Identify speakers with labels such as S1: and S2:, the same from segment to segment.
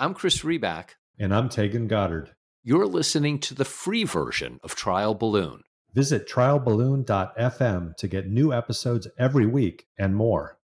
S1: I'm Chris Riback.
S2: And I'm Taegan Goddard.
S1: You're listening to the free version of Trial Balloon.
S2: Visit trialballoon.fm to get new episodes every week and more.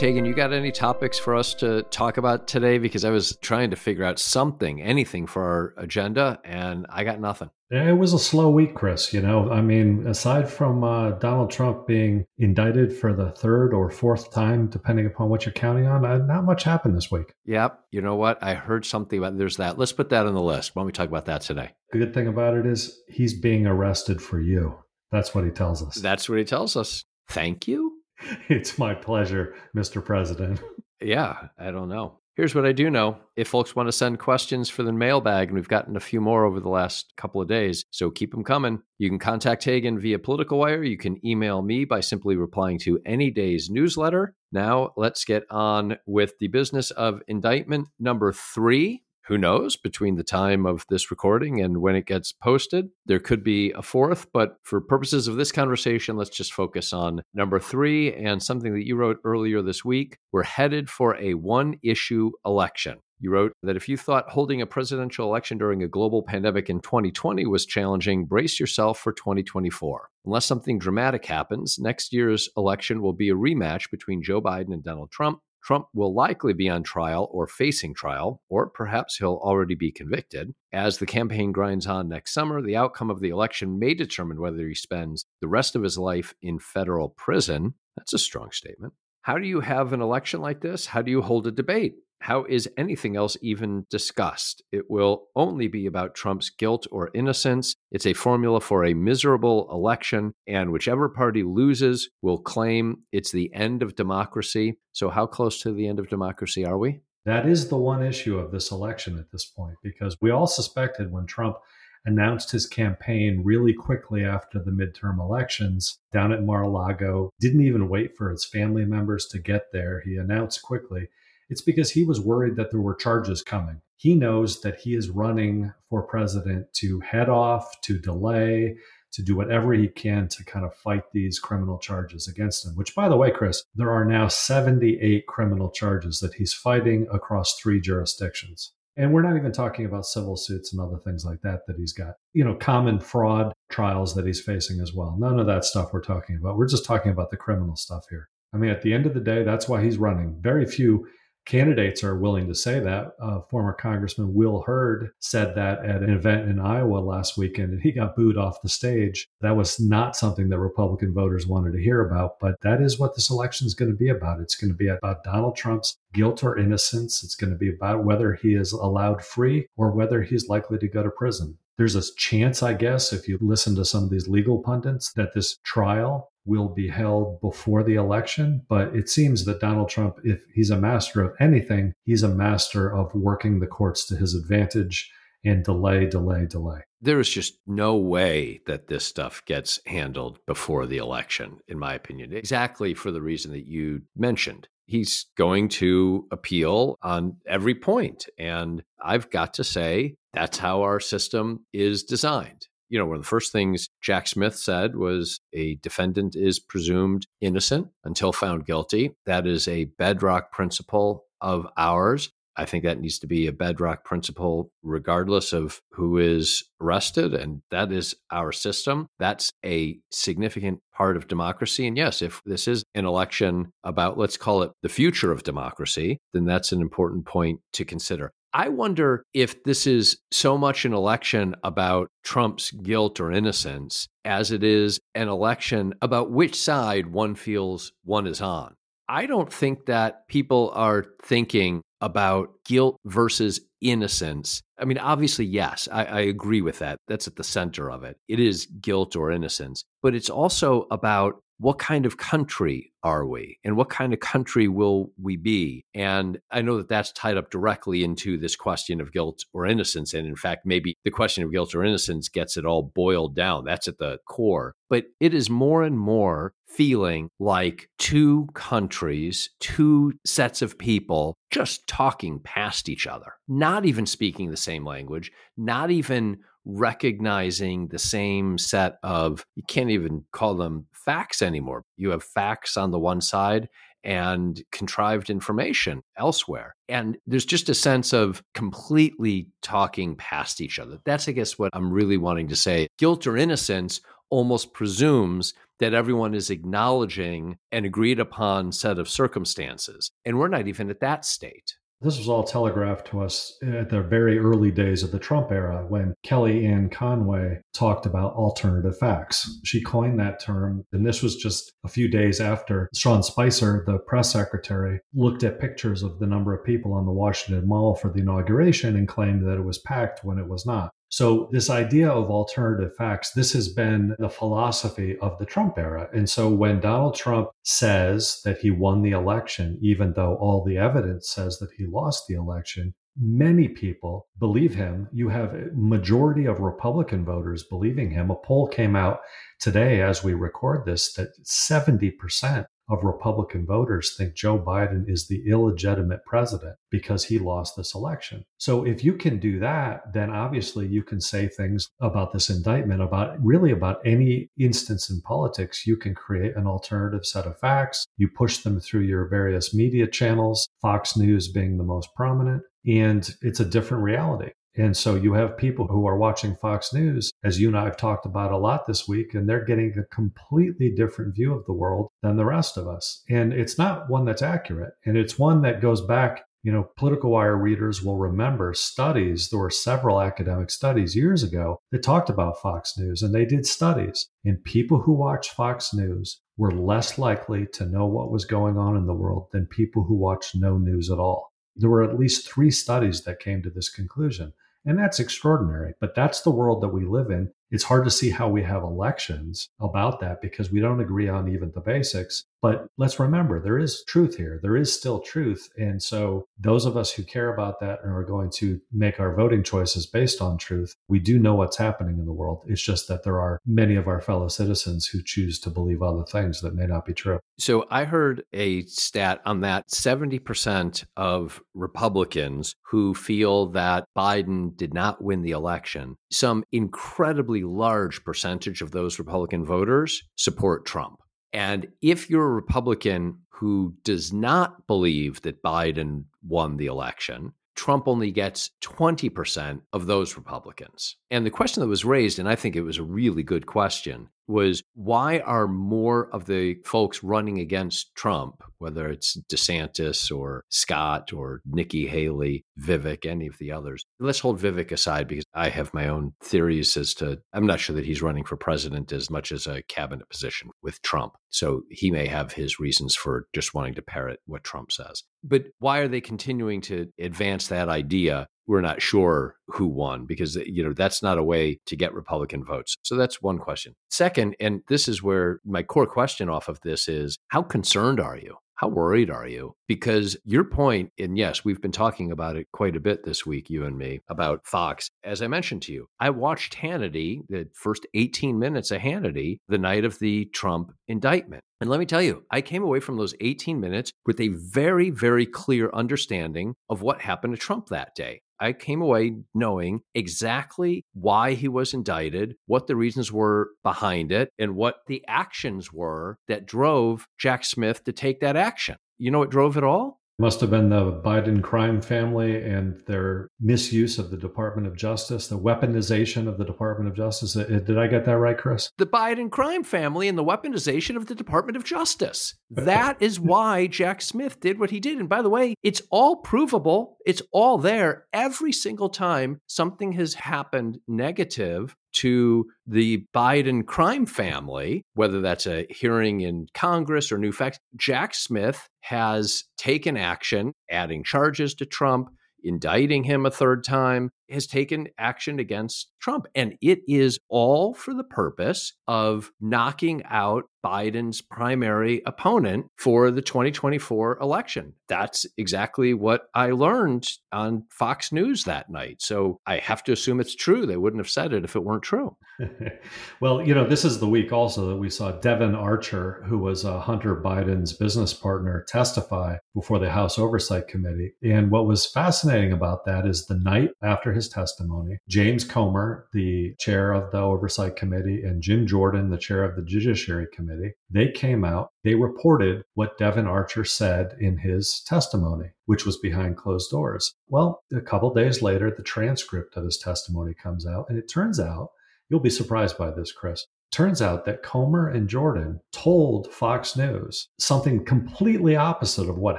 S1: Taegan, you got any topics for us to talk about today? Because I was trying to figure out something, anything for our agenda, and I got nothing.
S2: It was a slow week, Chris. You know, I mean, aside from uh, Donald Trump being indicted for the third or fourth time, depending upon what you're counting on, uh, not much happened this week.
S1: Yep. You know what? I heard something about there's that. Let's put that on the list. Why don't we talk about that today?
S2: The good thing about it is he's being arrested for you. That's what he tells us.
S1: That's what he tells us. Thank you.
S2: It's my pleasure, Mr. President.
S1: Yeah, I don't know. Here's what I do know. If folks want to send questions for the mailbag, and we've gotten a few more over the last couple of days, so keep them coming. You can contact Taegan via Political Wire. You can email me by simply replying to any day's newsletter. Now, let's get on with the business of indictment number three who knows between the time of this recording and when it gets posted there could be a fourth but for purposes of this conversation let's just focus on number three and something that you wrote earlier this week we're headed for a one issue election you wrote that if you thought holding a presidential election during a global pandemic in 2020 was challenging, brace yourself for 2024. Unless something dramatic happens, next year's election will be a rematch between Joe Biden and Donald Trump, Trump will likely be on trial or facing trial, or perhaps he'll already be convicted. As the campaign grinds on next summer, the outcome of the election may determine whether he spends the rest of his life in federal prison. That's a strong statement. How do you have an election like this? How do you hold a debate? How is anything else even discussed? It will only be about Trump's guilt or innocence. It's a formula for a miserable election, and whichever party loses will claim it's the end of democracy. So, how close to the end of democracy are we?
S2: That is the one issue of this election at this point, because we all suspected when Trump announced his campaign really quickly after the midterm elections down at Mar a Lago, didn't even wait for his family members to get there. He announced quickly it's because he was worried that there were charges coming. He knows that he is running for president to head off, to delay, to do whatever he can to kind of fight these criminal charges against him. Which, by the way, Chris, there are now 78 criminal charges that he's fighting across three jurisdictions. And we're not even talking about civil suits and other things like that that he's got. You know, common fraud trials that he's facing as well. None of that stuff we're talking about. We're just talking about the criminal stuff here. I mean, at the end of the day, that's why he's running. Very few candidates are willing to say that. Uh, former Congressman Will Hurd said that at an event in Iowa last weekend, and he got booed off the stage. That was not something that Republican voters wanted to hear about, but that is what this election is going to be about. It's going to be about Donald Trump's guilt or innocence. It's going to be about whether he is allowed free or whether he's likely to go to prison. There's a chance, I guess, if you listen to some of these legal pundits, that this trial will be held before the election. But it seems that Donald Trump, if he's a master of anything, he's a master of working the courts to his advantage and delay, delay, delay.
S1: There is just no way that this stuff gets handled before the election, in my opinion, exactly for the reason that you mentioned. He's going to appeal on every point. And I've got to say, that's how our system is designed you know, one of the first things Jack Smith said was a defendant is presumed innocent until found guilty. That is a bedrock principle of ours. I think that needs to be a bedrock principle regardless of who is arrested. And that is our system. That's a significant part of democracy. And yes, if this is an election about, let's call it the future of democracy, then that's an important point to consider. I wonder if this is so much an election about Trump's guilt or innocence as it is an election about which side one feels one is on. I don't think that people are thinking about guilt versus innocence. I mean, obviously, yes, I, I, agree with that. That's at the center of it. It is guilt or innocence, but it's also about what kind of country are we? And what kind of country will we be? And i know that that's tied up directly into this question of guilt or innocence. And in fact maybe the question of guilt or innocence gets it all boiled down. That's at the core. But it is more and more feeling like two countries two sets of people just talking past each other not even speaking the same language not even recognizing the same set of, you can't even call them facts anymore. You have facts on the one side and contrived information elsewhere. And there's just a sense of completely talking past each other. That's, I guess, what I'm really wanting to say. Guilt or innocence almost presumes that everyone is acknowledging an agreed upon set of circumstances. And we're not even at that state.
S2: This was all telegraphed to us at the very early days of the Trump era when Kellyanne Conway talked about alternative facts. She coined that term, and this was just a few days after Sean Spicer, the press secretary, looked at pictures of the number of people on the Washington Mall for the inauguration and claimed that it was packed when it was not. So, this idea of alternative facts, this has been the philosophy of the Trump era. And so, when Donald Trump says that he won the election, even though all the evidence says that he lost the election, many people believe him. You have a majority of Republican voters believing him. A poll came out today as we record this that 70% of Republican voters think Joe Biden is the illegitimate president because he lost this election. So if you can do that, then obviously you can say things about this indictment, about really about any instance in politics. You can create an alternative set of facts. You push them through your various media channels, Fox News being the most prominent, and it's a different reality. And so you have people who are watching Fox News, as you and I have talked about a lot this week, and they're getting a completely different view of the world than the rest of us. And it's not one that's accurate. And it's one that goes back, you know, Political Wire readers will remember studies. There were several academic studies years ago that talked about Fox News, and they did studies. And people who watch Fox News were less likely to know what was going on in the world than people who watched no news at all. There were at least three studies that came to this conclusion. And that's extraordinary, but that's the world that we live in. It's hard to see how we have elections about that because we don't agree on even the basics. But let's remember, there is truth here. There is still truth. And so, those of us who care about that and are going to make our voting choices based on truth, we do know what's happening in the world. It's just that there are many of our fellow citizens who choose to believe other things that may not be true.
S1: So, I heard a stat on that 70% of Republicans who feel that Biden did not win the election, some incredibly large percentage of those Republican voters support Trump. And if you're a Republican who does not believe that Biden won the election, Trump only gets 20% of those Republicans. And the question that was raised, and I think it was a really good question, was why are more of the folks running against Trump, whether it's DeSantis or Scott or Nikki Haley, Vivek, any of the others? Let's hold Vivek aside because I have my own theories as to, I'm not sure that he's running for president as much as a cabinet position with Trump. So he may have his reasons for just wanting to parrot what Trump says. But why are they continuing to advance that idea we're not sure who won because eh, you know that's not a way to get republican votes so that's one question second and this is where my core question off of this is how concerned are you how worried are you? Because your point, and yes, we've been talking about it quite a bit this week, you and me, about Fox. As I mentioned to you, I watched Hannity, the first 18 minutes of Hannity, the night of the Trump indictment. And let me tell you, I came away from those 18 minutes with a very, very clear understanding of what happened to Trump that day. I came away knowing exactly why he was indicted, what the reasons were behind it, and what the actions were that drove Jack Smith to take that action. You know what drove it all?
S2: Must have been the Biden crime family and their misuse of the Department of Justice, the weaponization of the Department of Justice. Uh, did I get that right, Chris?
S1: The Biden crime family and the weaponization of the Department of Justice. That is why Jack Smith did what he did. And by the way, it's all provable, it's all there. Every single time something has happened negative, to the Biden crime family, whether that's a hearing in Congress or new facts, Jack Smith has taken action, adding charges to Trump, indicting him a third time, has taken action against Trump. And it is all for the purpose of knocking out Biden's primary opponent for the 2024 election. That's exactly what I learned on Fox News that night. So I have to assume it's true. They wouldn't have said it if it weren't true.
S2: well, you know, this is the week also that we saw Devon Archer, who was uh, Hunter Biden's business partner, testify before the House Oversight Committee. And what was fascinating about that is the night after his his testimony. James Comer, the chair of the Oversight Committee, and Jim Jordan, the chair of the Judiciary Committee, they came out, they reported what Devon Archer said in his testimony, which was behind closed doors. Well, a couple days later, the transcript of his testimony comes out, and it turns out, you'll be surprised by this, Chris, Turns out that Comer and Jordan told Fox News something completely opposite of what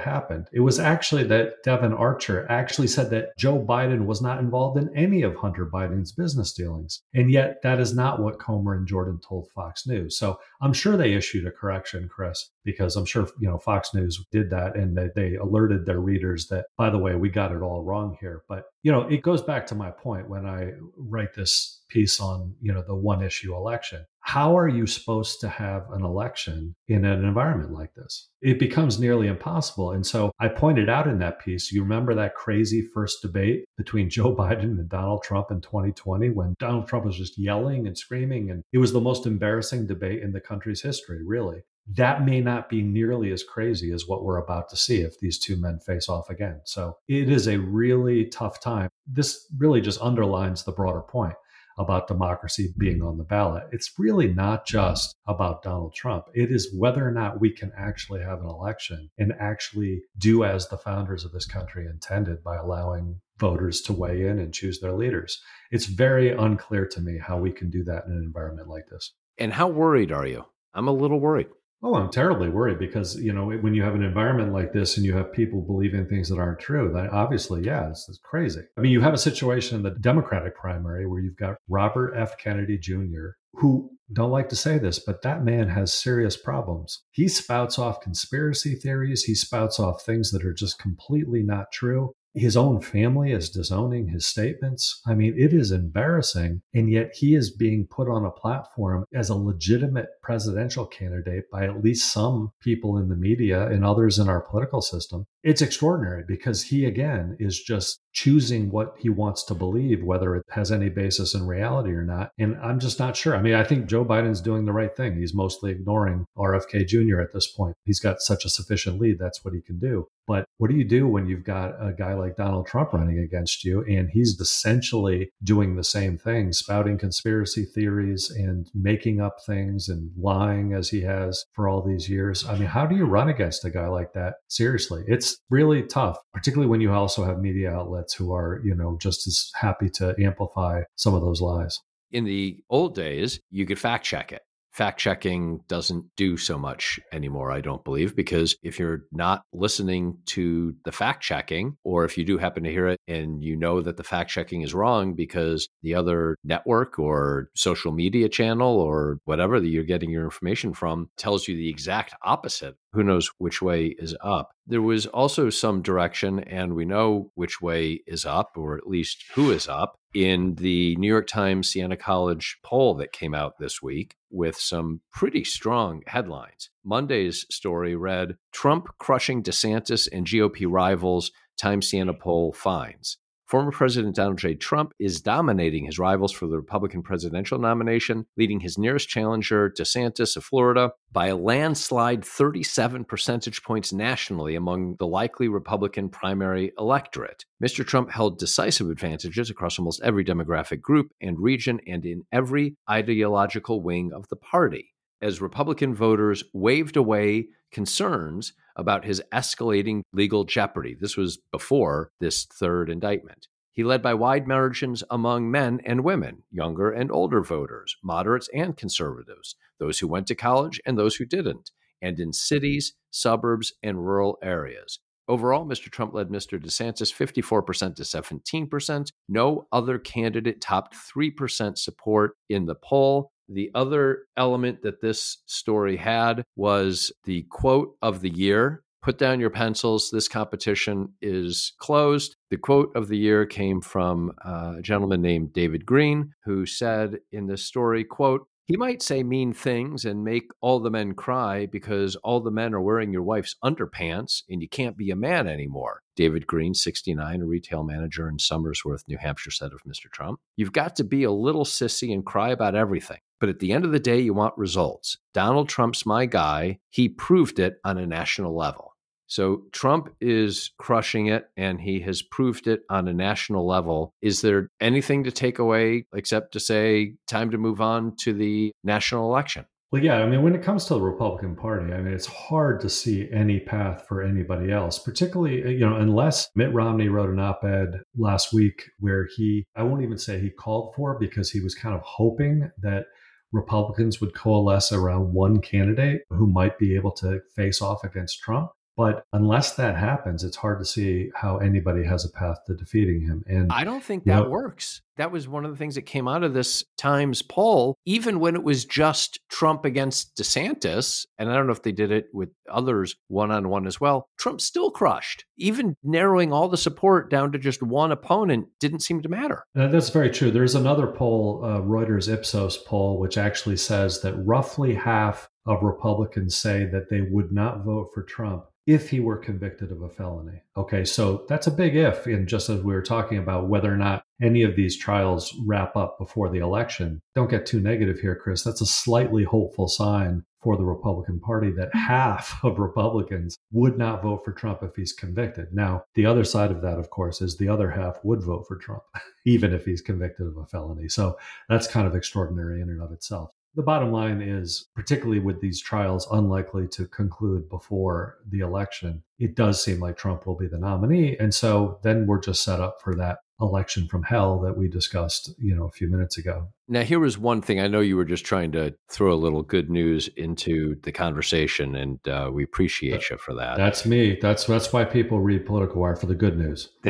S2: happened. It was actually that Devon Archer actually said that Joe Biden was not involved in any of Hunter Biden's business dealings. And yet, that is not what Comer and Jordan told Fox News. So I'm sure they issued a correction, Chris, because I'm sure you know Fox News did that and they, they alerted their readers that, by the way, we got it all wrong here. But you know, it goes back to my point when I write this piece on you know the one issue election. How are you supposed to have an election in an environment like this? It becomes nearly impossible. And so i pointed out in that piece you remember that crazy first debate between joe biden and donald trump in 2020 when donald trump was just yelling and screaming and it was the most embarrassing debate in the country's history really that may not be nearly as crazy as what we're about to see if these two men face off again. So it is a really tough time. This really just underlines the broader point about democracy being on the ballot. It's really not just about Donald Trump. It is whether or not we can actually have an election and actually do as the founders of this country intended by allowing voters to weigh in and choose their leaders. It's very unclear to me how we can do that in an environment like this.
S1: And how worried are you? I'm a little worried.
S2: Oh, I'm terribly worried because you know when you have an environment like this and you have people believing things that aren't true, then obviously, yeah, it's, it's crazy. I mean, you have a situation in the Democratic primary where you've got Robert F. Kennedy Jr., who don't like to say this, but that man has serious problems. He spouts off conspiracy theories. He spouts off things that are just completely not true his own family is disowning his statements. I mean, it is embarrassing. And yet he is being put on a platform as a legitimate presidential candidate by at least some people in the media and others in our political system. It's extraordinary because he, again, is just choosing what he wants to believe, whether it has any basis in reality or not. And I'm just not sure. I mean, I think Joe Biden's doing the right thing. He's mostly ignoring RFK Jr. at this point. He's got such a sufficient lead. That's what he can do. But what do you do when you've got a guy like Donald Trump running against you and he's essentially doing the same thing, spouting conspiracy theories and making up things and lying as he has for all these years? I mean, how do you run against a guy like that? Seriously, it's really tough, particularly when you also have media outlets who are, you know, just as happy to amplify some of those lies.
S1: In the old days, you could fact check it fact checking doesn't do so much anymore, I don't believe, because if you're not listening to the fact checking, or if you do happen to hear it and you know that the fact checking is wrong because the other network or social media channel or whatever that you're getting your information from tells you the exact opposite, who knows which way is up. There was also some direction, and we know which way is up, or at least who is up, in the New York Times Siena College poll that came out this week with some pretty strong headlines. Monday's story read Trump crushing DeSantis and GOP rivals, Times Siena poll finds. Former President Donald J. Trump is dominating his rivals for the Republican presidential nomination, leading his nearest challenger, DeSantis of Florida, by a landslide 37 percentage points nationally among the likely Republican primary electorate. Mr. Trump held decisive advantages across almost every demographic group and region and in every ideological wing of the party. As Republican voters waved away concerns about his escalating legal jeopardy. This was before this third indictment. He led by wide margins among men and women, younger and older voters, moderates and conservatives, those who went to college and those who didn't, and in cities, suburbs, and rural areas. Overall, Mr. Trump led Mr. DeSantis 54% to 17%. No other candidate topped 3% support in the poll. The other element that this story had was the quote of the year. Put down your pencils. This competition is closed. The quote of the year came from a gentleman named David Green, who said in this story, quote, he might say mean things and make all the men cry because all the men are wearing your wife's underpants and you can't be a man anymore. David Green, 69, a retail manager in Somersworth, New Hampshire, said of Mr. Trump. You've got to be a little sissy and cry about everything. But at the end of the day, you want results. Donald Trump's my guy. He proved it on a national level. So Trump is crushing it and he has proved it on a national level. Is there anything to take away except to say time to move on to the national election?
S2: Well, yeah, I mean, when it comes to the Republican Party, I mean, it's hard to see any path for anybody else, particularly, uh, you know, unless Mitt Romney wrote an op ed last week where he, I won't even say he called for because he was kind of hoping that Republicans would coalesce around one candidate who might be able to face off against Trump. But unless that happens, it's hard to see how anybody has a path to defeating him. And
S1: I don't think that know, works. That was one of the things that came out of this Times poll, even when it was just Trump against DeSantis. And I don't know if they did it with others one on one as well. Trump still crushed. Even narrowing all the support down to just one opponent didn't seem to matter.
S2: That's very true. There's another poll, uh, Reuters Ipsos poll, which actually says that roughly half of Republicans say that they would not vote for Trump if he were convicted of a felony. Okay, so that's a big if. And just as we were talking about whether or not any of these trials wrap up before the election, don't get too negative here, Chris. That's a slightly hopeful sign for the Republican Party that mm-hmm. half of Republicans would not vote for Trump if he's convicted. Now, the other side of that, of course, is the other half would vote for Trump, even if he's convicted of a felony. So that's kind of extraordinary in and of itself. The bottom line is, particularly with these trials unlikely to conclude before the election, it does seem like Trump will be the nominee. And so then we're just set up for that election from hell that we discussed, you know, a few minutes ago.
S1: Now, here was one thing. I know you were just trying to throw a little good news into the conversation, and uh, we appreciate you for that.
S2: That's me. That's that's why people read Political Wire for the good news.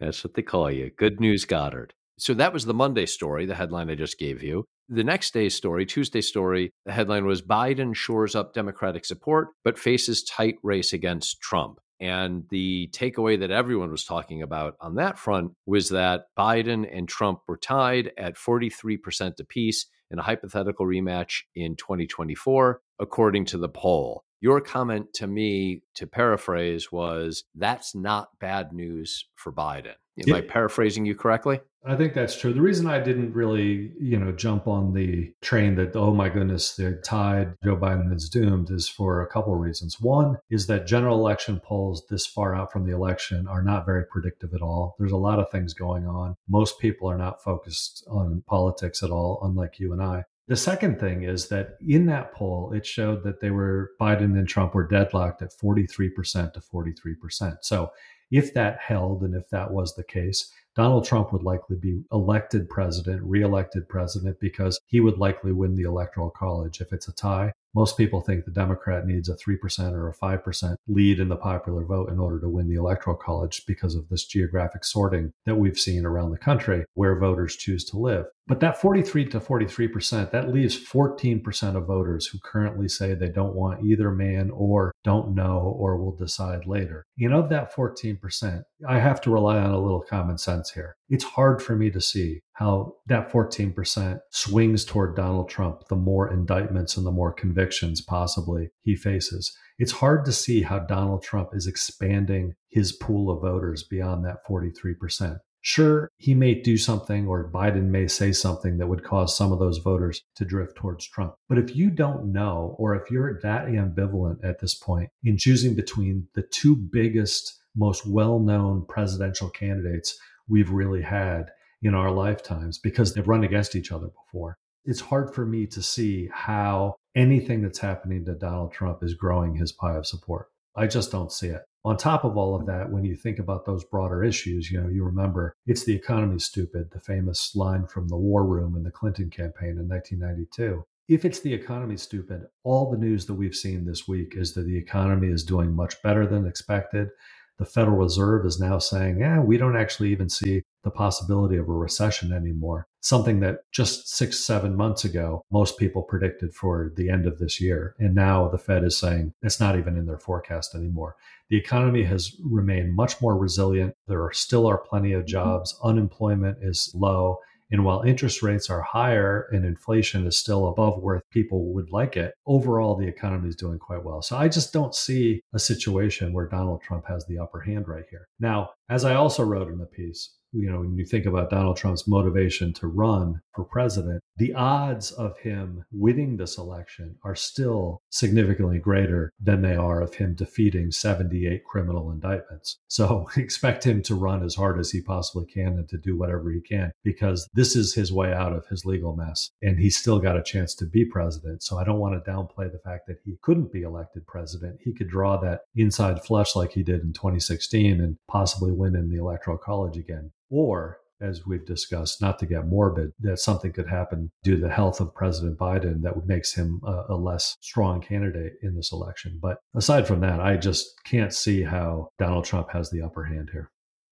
S1: that's what they call you, Good News Goddard. So that was the Monday story, the headline I just gave you. The next day's story, Tuesday story, the headline was Biden shores up Democratic support, but faces tight race against Trump. And the takeaway that everyone was talking about on that front was that Biden and Trump were tied at 43% apiece in a hypothetical rematch in 2024, according to the poll. Your comment to me, to paraphrase, was that's not bad news for Biden. Am yeah. I paraphrasing you correctly?
S2: I think that's true. The reason I didn't really, you know, jump on the train that, oh my goodness, they're tied, Joe Biden is doomed is for a couple of reasons. One is that general election polls this far out from the election are not very predictive at all. There's a lot of things going on. Most people are not focused on politics at all, unlike you and I. The second thing is that in that poll, it showed that they were Biden and Trump were deadlocked at 43% to 43%. So if that held and if that was the case, Donald Trump would likely be elected president, reelected president, because he would likely win the electoral college. If it's a tie, most people think the Democrat needs a 3% or a 5% lead in the popular vote in order to win the electoral college because of this geographic sorting that we've seen around the country where voters choose to live. But that 43 to 43%, that leaves 14% of voters who currently say they don't want either man or don't know or will decide later. And of that 14%, I have to rely on a little common sense here. It's hard for me to see how that 14% swings toward Donald Trump the more indictments and the more convictions possibly he faces. It's hard to see how Donald Trump is expanding his pool of voters beyond that 43%. Sure, he may do something or Biden may say something that would cause some of those voters to drift towards Trump. But if you don't know, or if you're that ambivalent at this point in choosing between the two biggest, most well known presidential candidates we've really had in our lifetimes because they've run against each other before, it's hard for me to see how anything that's happening to Donald Trump is growing his pie of support. I just don't see it. On top of all of that, when you think about those broader issues, you know, you remember it's the economy stupid, the famous line from the war room in the Clinton campaign in 1992. If it's the economy stupid, all the news that we've seen this week is that the economy is doing much better than expected. The Federal Reserve is now saying, yeah, we don't actually even see the possibility of a recession anymore. Something that just six, seven months ago, most people predicted for the end of this year. And now the Fed is saying it's not even in their forecast anymore. The economy has remained much more resilient. There are still are plenty of mm-hmm. jobs. Unemployment is low. And while interest rates are higher and inflation is still above where people would like it, overall, the economy is doing quite well. So I just don't see a situation where Donald Trump has the upper hand right here. Now, as I also wrote in the piece, you know, when you think about Donald Trump's motivation to run for president, the odds of him winning this election are still significantly greater than they are of him defeating 78 criminal indictments. So expect him to run as hard as he possibly can and to do whatever he can because this is his way out of his legal mess. And he's still got a chance to be president. So I don't want to downplay the fact that he couldn't be elected president. He could draw that inside flush like he did in 2016 and possibly win in the electoral college again. Or as we've discussed, not to get morbid, that something could happen due to the health of President Biden that makes him a, a, less strong candidate in this election. But aside from that, I just can't see how Donald Trump has the upper hand here.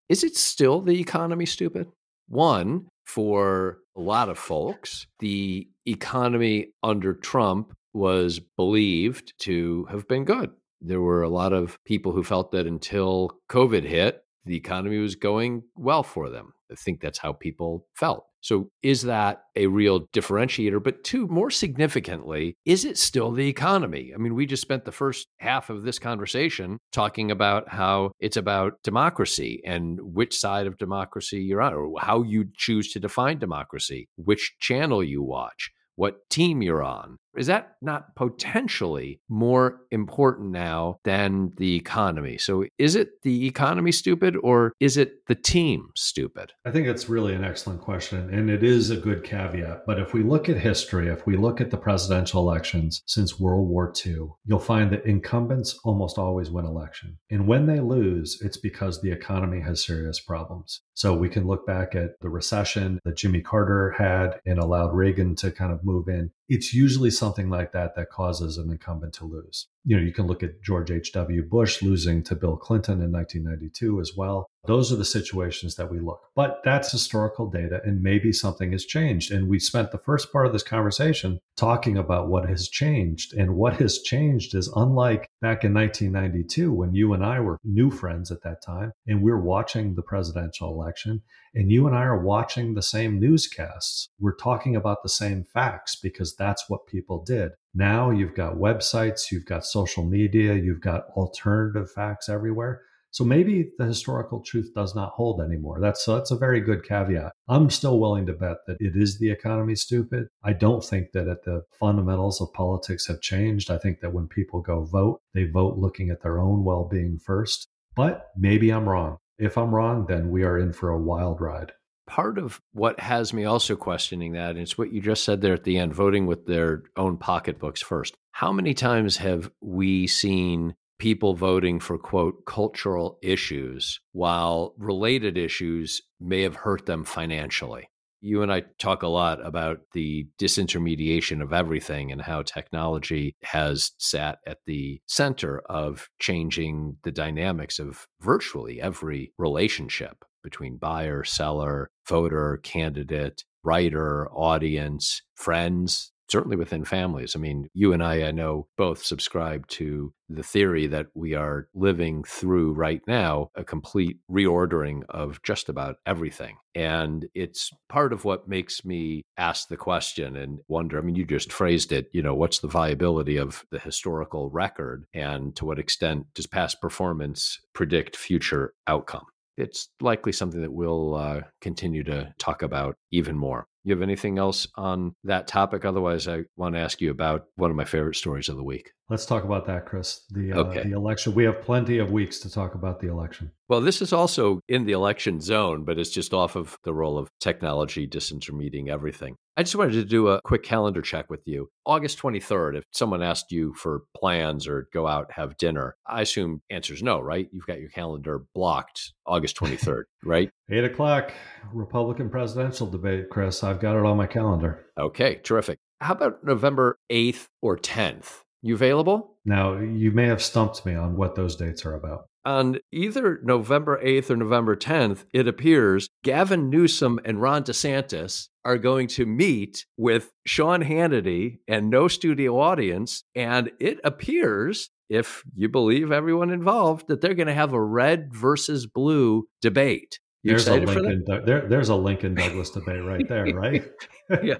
S1: Is it still the economy stupid? One, for a lot of folks, the economy under Trump was believed to have been good. There were a lot of people who felt that until COVID hit, the economy was going well for them. I think that's how people felt. So, is that a real differentiator? But two, more significantly, is it still the economy? I mean, we just spent the first half of this conversation talking about how it's about democracy and which side of democracy you're on, or how you choose to define democracy, which channel you watch what team you're on. Is that not potentially more important now than the economy? So is it the economy stupid or is it the team stupid?
S2: I think it's really an excellent question. And it is a good caveat. But if we look at history, if we look at the presidential elections since World War II, you'll find that incumbents almost always win election. And when they lose, it's because the economy has serious problems. So we can look back at the recession that Jimmy Carter had and allowed Reagan to kind of move in. It's usually something like that that causes an incumbent to lose you know, you can look at George H.W. Bush losing to Bill Clinton in 1992 as well. Those are the situations that we look. But that's historical data, and maybe something has changed. And we spent the first part of this conversation talking about what has changed. And what has changed is unlike back in 1992 when you and I were new friends at that time, and we're watching the presidential election, and you and I are watching the same newscasts. We're talking about the same facts because that's what people did. Now you've got websites, you've got social media, you've got alternative facts everywhere. So maybe the historical truth does not hold anymore. That's that's a very good caveat. I'm still willing to bet that it is the economy stupid. I don't think that at the fundamentals of politics have changed. I think that when people go vote, they vote looking at their own well-being first. But maybe I'm wrong. If I'm wrong, then we are in for a wild ride
S1: part of what has me also questioning that is what you just said there at the end voting with their own pocketbooks first. How many times have we seen people voting for quote cultural issues while related issues may have hurt them financially? You and I talk a lot about the disintermediation of everything and how technology has sat at the center of changing the dynamics of virtually every relationship between buyer, seller, voter, candidate, writer, audience, friends, certainly within families. I mean, you and I, I know, both subscribe to the theory that we are living through right now a complete reordering of just about everything. And it's part of what makes me ask the question and wonder. I mean, you just phrased it, you know, what's the viability of the historical record and to what extent does past performance predict future outcome? It's likely something that we'll uh, continue to talk about even more. You have anything else on that topic? Otherwise, I want to ask you about one of my favorite stories of the week.
S2: Let's talk about that, Chris. The uh, okay. the election. We have plenty of weeks to talk about the election.
S1: Well, this is also in the election zone, but it's just off of the role of technology disintermediating everything. I just wanted to do a quick calendar check with you. August 23rd, if someone asked you for plans or go out have dinner, I assume answer's no, right? You've got your calendar blocked August 23rd, right?
S2: Eight o'clock, Republican presidential debate, Chris. I've got it on my calendar.
S1: Okay, terrific. How about November 8th or 10th? You available?
S2: Now, you may have stumped me on what those dates are about.
S1: On either November 8th or November 10th, it appears Gavin Newsom and Ron DeSantis are going to meet with Sean Hannity and no studio audience. And it appears, if you believe everyone involved, that they're going to have a red versus blue debate. You
S2: there's a Lincoln. There, there's a Lincoln Douglas debate right there, right?
S1: yeah,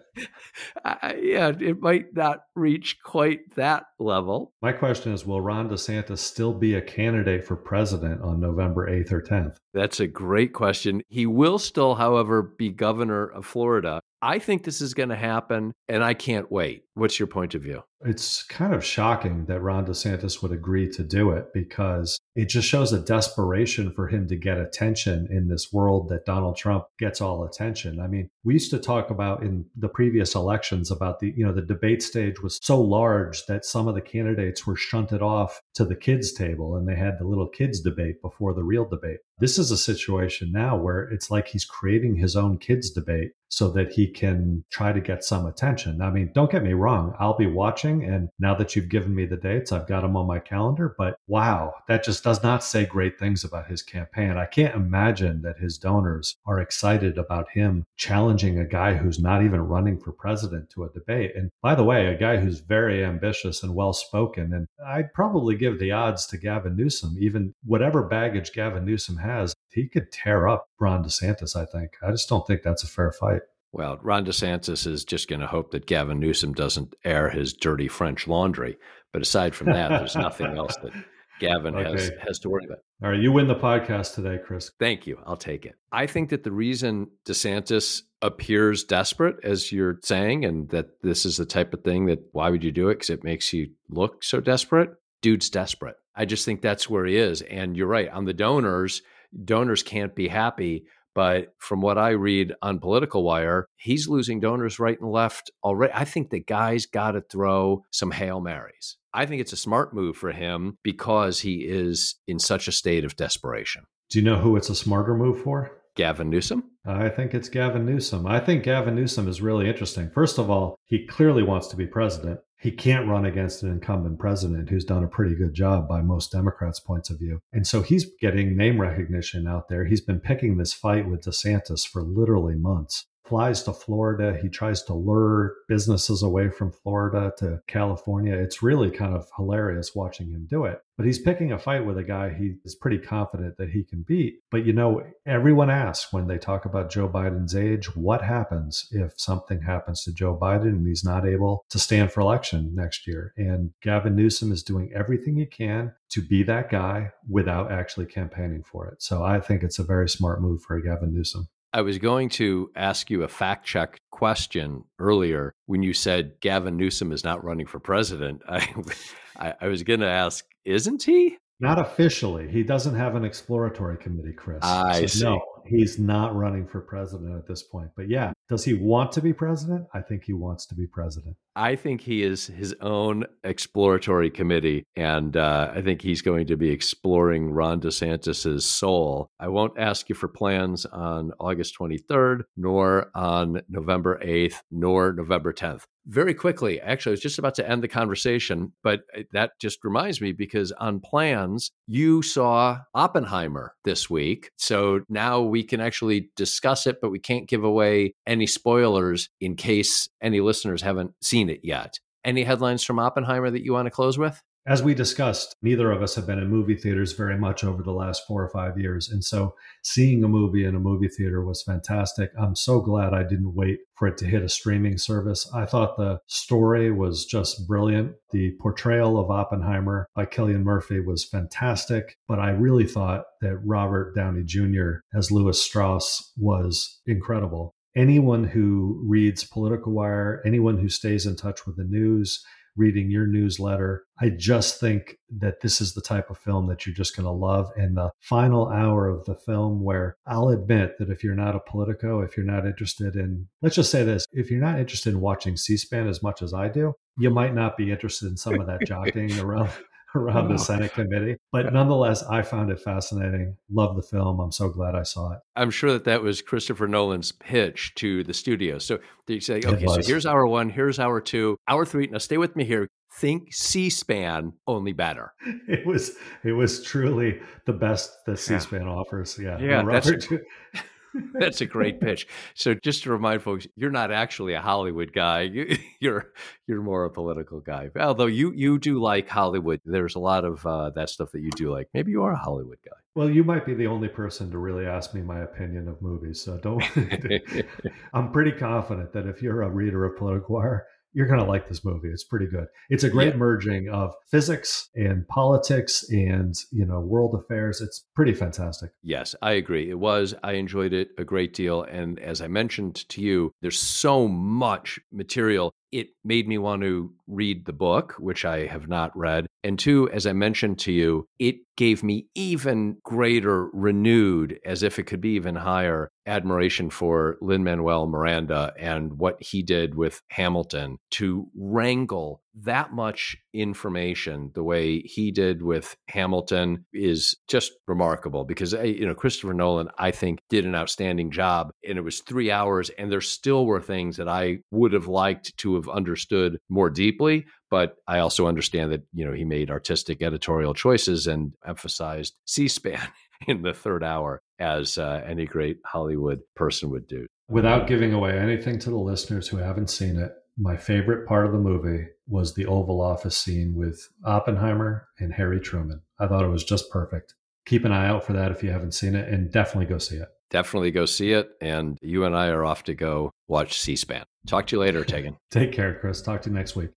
S1: I, yeah. It might not reach quite that level.
S2: My question is: Will Ron DeSantis still be a candidate for president on November eighth or tenth?
S1: That's a great question. He will still, however, be governor of Florida. I think this is going to happen, and I can't wait. What's your point of view?
S2: It's kind of shocking that Ron DeSantis would agree to do it because it just shows a desperation for him to get attention in this world that Donald Trump gets all attention. I mean, we used to talk about in the previous elections about the, you know, the debate stage was so large that some of the candidates were shunted off to the kids' table and they had the little kids' debate before the real debate. This is a situation now where it's like he's creating his own kids' debate so that he can try to get some attention. I mean, don't get me wrong, I'll be watching. And now that you've given me the dates, I've got them on my calendar. But wow, that just does not say great things about his campaign. I can't imagine that his donors are excited about him challenging a guy who's not even running for president to a debate. And by the way, a guy who's very ambitious and well spoken. And I'd probably give the odds to Gavin Newsom, even whatever baggage Gavin Newsom has, he could tear up Ron DeSantis, I think. I just don't think that's a fair fight.
S1: Well, Ron DeSantis is just going to hope that Gavin Newsom doesn't air his dirty French laundry. But aside from that, there's nothing else that Gavin okay. has, has to worry about.
S2: All right, you win the podcast today, Chris.
S1: Thank you. I'll take it. I think that the reason DeSantis appears desperate, as you're saying, and that this is the type of thing that why would you do it? Because it makes you look so desperate. Dude's desperate. I just think that's where he is. And you're right. On the donors, donors can't be happy but from what I read on Political Wire, he's losing donors right and left already. I think the guy's got to throw some Hail Marys. I think it's a smart move for him because he is in such a state of desperation.
S2: Do you know who it's a smarter move for?
S1: Gavin Newsom?
S2: I think it's Gavin Newsom. I think Gavin Newsom is really interesting. First of all, he clearly wants to be president he can't run against an incumbent president who's done a pretty good job by most Democrats' points of view. And so he's getting name recognition out there. He's been picking this fight with DeSantis for literally months flies to Florida. He tries to lure businesses away from Florida to California. It's really kind of hilarious watching him do it. But he's picking a fight with a guy he is pretty confident that he can beat. But you know, everyone asks when they talk about Joe Biden's age, what happens if something happens to Joe Biden and he's not able to stand for election next year? And Gavin Newsom is doing everything he can to be that guy without actually campaigning for it. So I think it's a very smart move for Gavin Newsom.
S1: I was going to ask you a fact check question earlier when you said Gavin Newsom is not running for president. I, I, I was going to ask, isn't he?
S2: Not officially. He doesn't have an exploratory committee, Chris.
S1: I so see.
S2: No, he's not running for president at this point. But yeah, does he want to be president? I think he wants to be president.
S1: I think he is his own exploratory committee, and uh, I think he's going to be exploring Ron DeSantis's soul. I won't ask you for plans on August 23rd, nor on November 8th, nor November 10th. Very quickly, actually, I was just about to end the conversation, but uh, that just reminds me because on plans, you saw Oppenheimer this week. So now we can actually discuss it, but we can't give away any spoilers in case any listeners haven't seen it yet. Any headlines from Oppenheimer that you want to close with?
S2: As we discussed, neither of us have been in movie theaters very much over the last four or five years. And so seeing a movie in a movie theater was fantastic. I'm so glad I didn't wait for it to hit a streaming service. I thought the story was just brilliant. The portrayal of Oppenheimer by Cillian Murphy was fantastic. But I really thought that Robert Downey Jr. as Lewis Strauss was incredible. Anyone who reads Political Wire, anyone who stays in touch with the news, reading your newsletter. I just think that this is the type of film that you're just going to love. And the final hour of the film, where I'll admit that if you're not a Politico, if you're not interested in, let's just say this, if you're not interested in watching C SPAN as much as I do, you might not be interested in some of that jockeying around around the Senate committee. But nonetheless, I found it fascinating. Love the film. I'm so glad I saw it.
S1: I'm sure that that was Christopher Nolan's pitch to the studio. So they say, okay, so here's hour one, here's hour two, hour three. Now stay with me here. Think C-SPAN, only better.
S2: It was it was truly the best that C-SPAN yeah. offers. Yeah,
S1: yeah. Robert, That's a great pitch. So just to remind folks, you're not actually a Hollywood guy. You, you're you're more a political guy. Although you you do like Hollywood. There's a lot of uh, that stuff that you do like. Maybe you are a Hollywood guy.
S2: Well, you might be the only person to really ask me my opinion of movies. So don't. I'm pretty confident that if you're a reader of Political Wire, you're going to like this movie. It's pretty good. It's a great yeah. merging of physics and politics and, you know, world affairs. It's pretty fantastic.
S1: Yes, I agree. It was. I enjoyed it a great deal. And as I mentioned to you, there's so much material it made me want to read the book, which I have not read. And two, as I mentioned to you, it gave me even greater, renewed, as if it could be even higher, admiration for Lin Manuel Miranda and what he did with Hamilton to wrangle that much information the way he did with Hamilton is just remarkable because eh, you know Christopher Nolan I think did an outstanding job and it was 3 hours and there still were things that I would have liked to have understood more deeply but I also understand that you know he made artistic editorial choices and emphasized C-SPAN in the third hour as uh, any great Hollywood person would do.
S2: Without giving away anything to the listeners who haven't seen it, my favorite part of the movie was the Oval Office scene with Oppenheimer and Harry Truman. I thought it was just perfect. Keep an eye out for that if you haven't seen it and definitely go see it.
S1: Definitely go see it. And you and I are off to go watch C SPAN. Talk to you later, Taegan.
S2: Take care, Chris. Talk to you next week.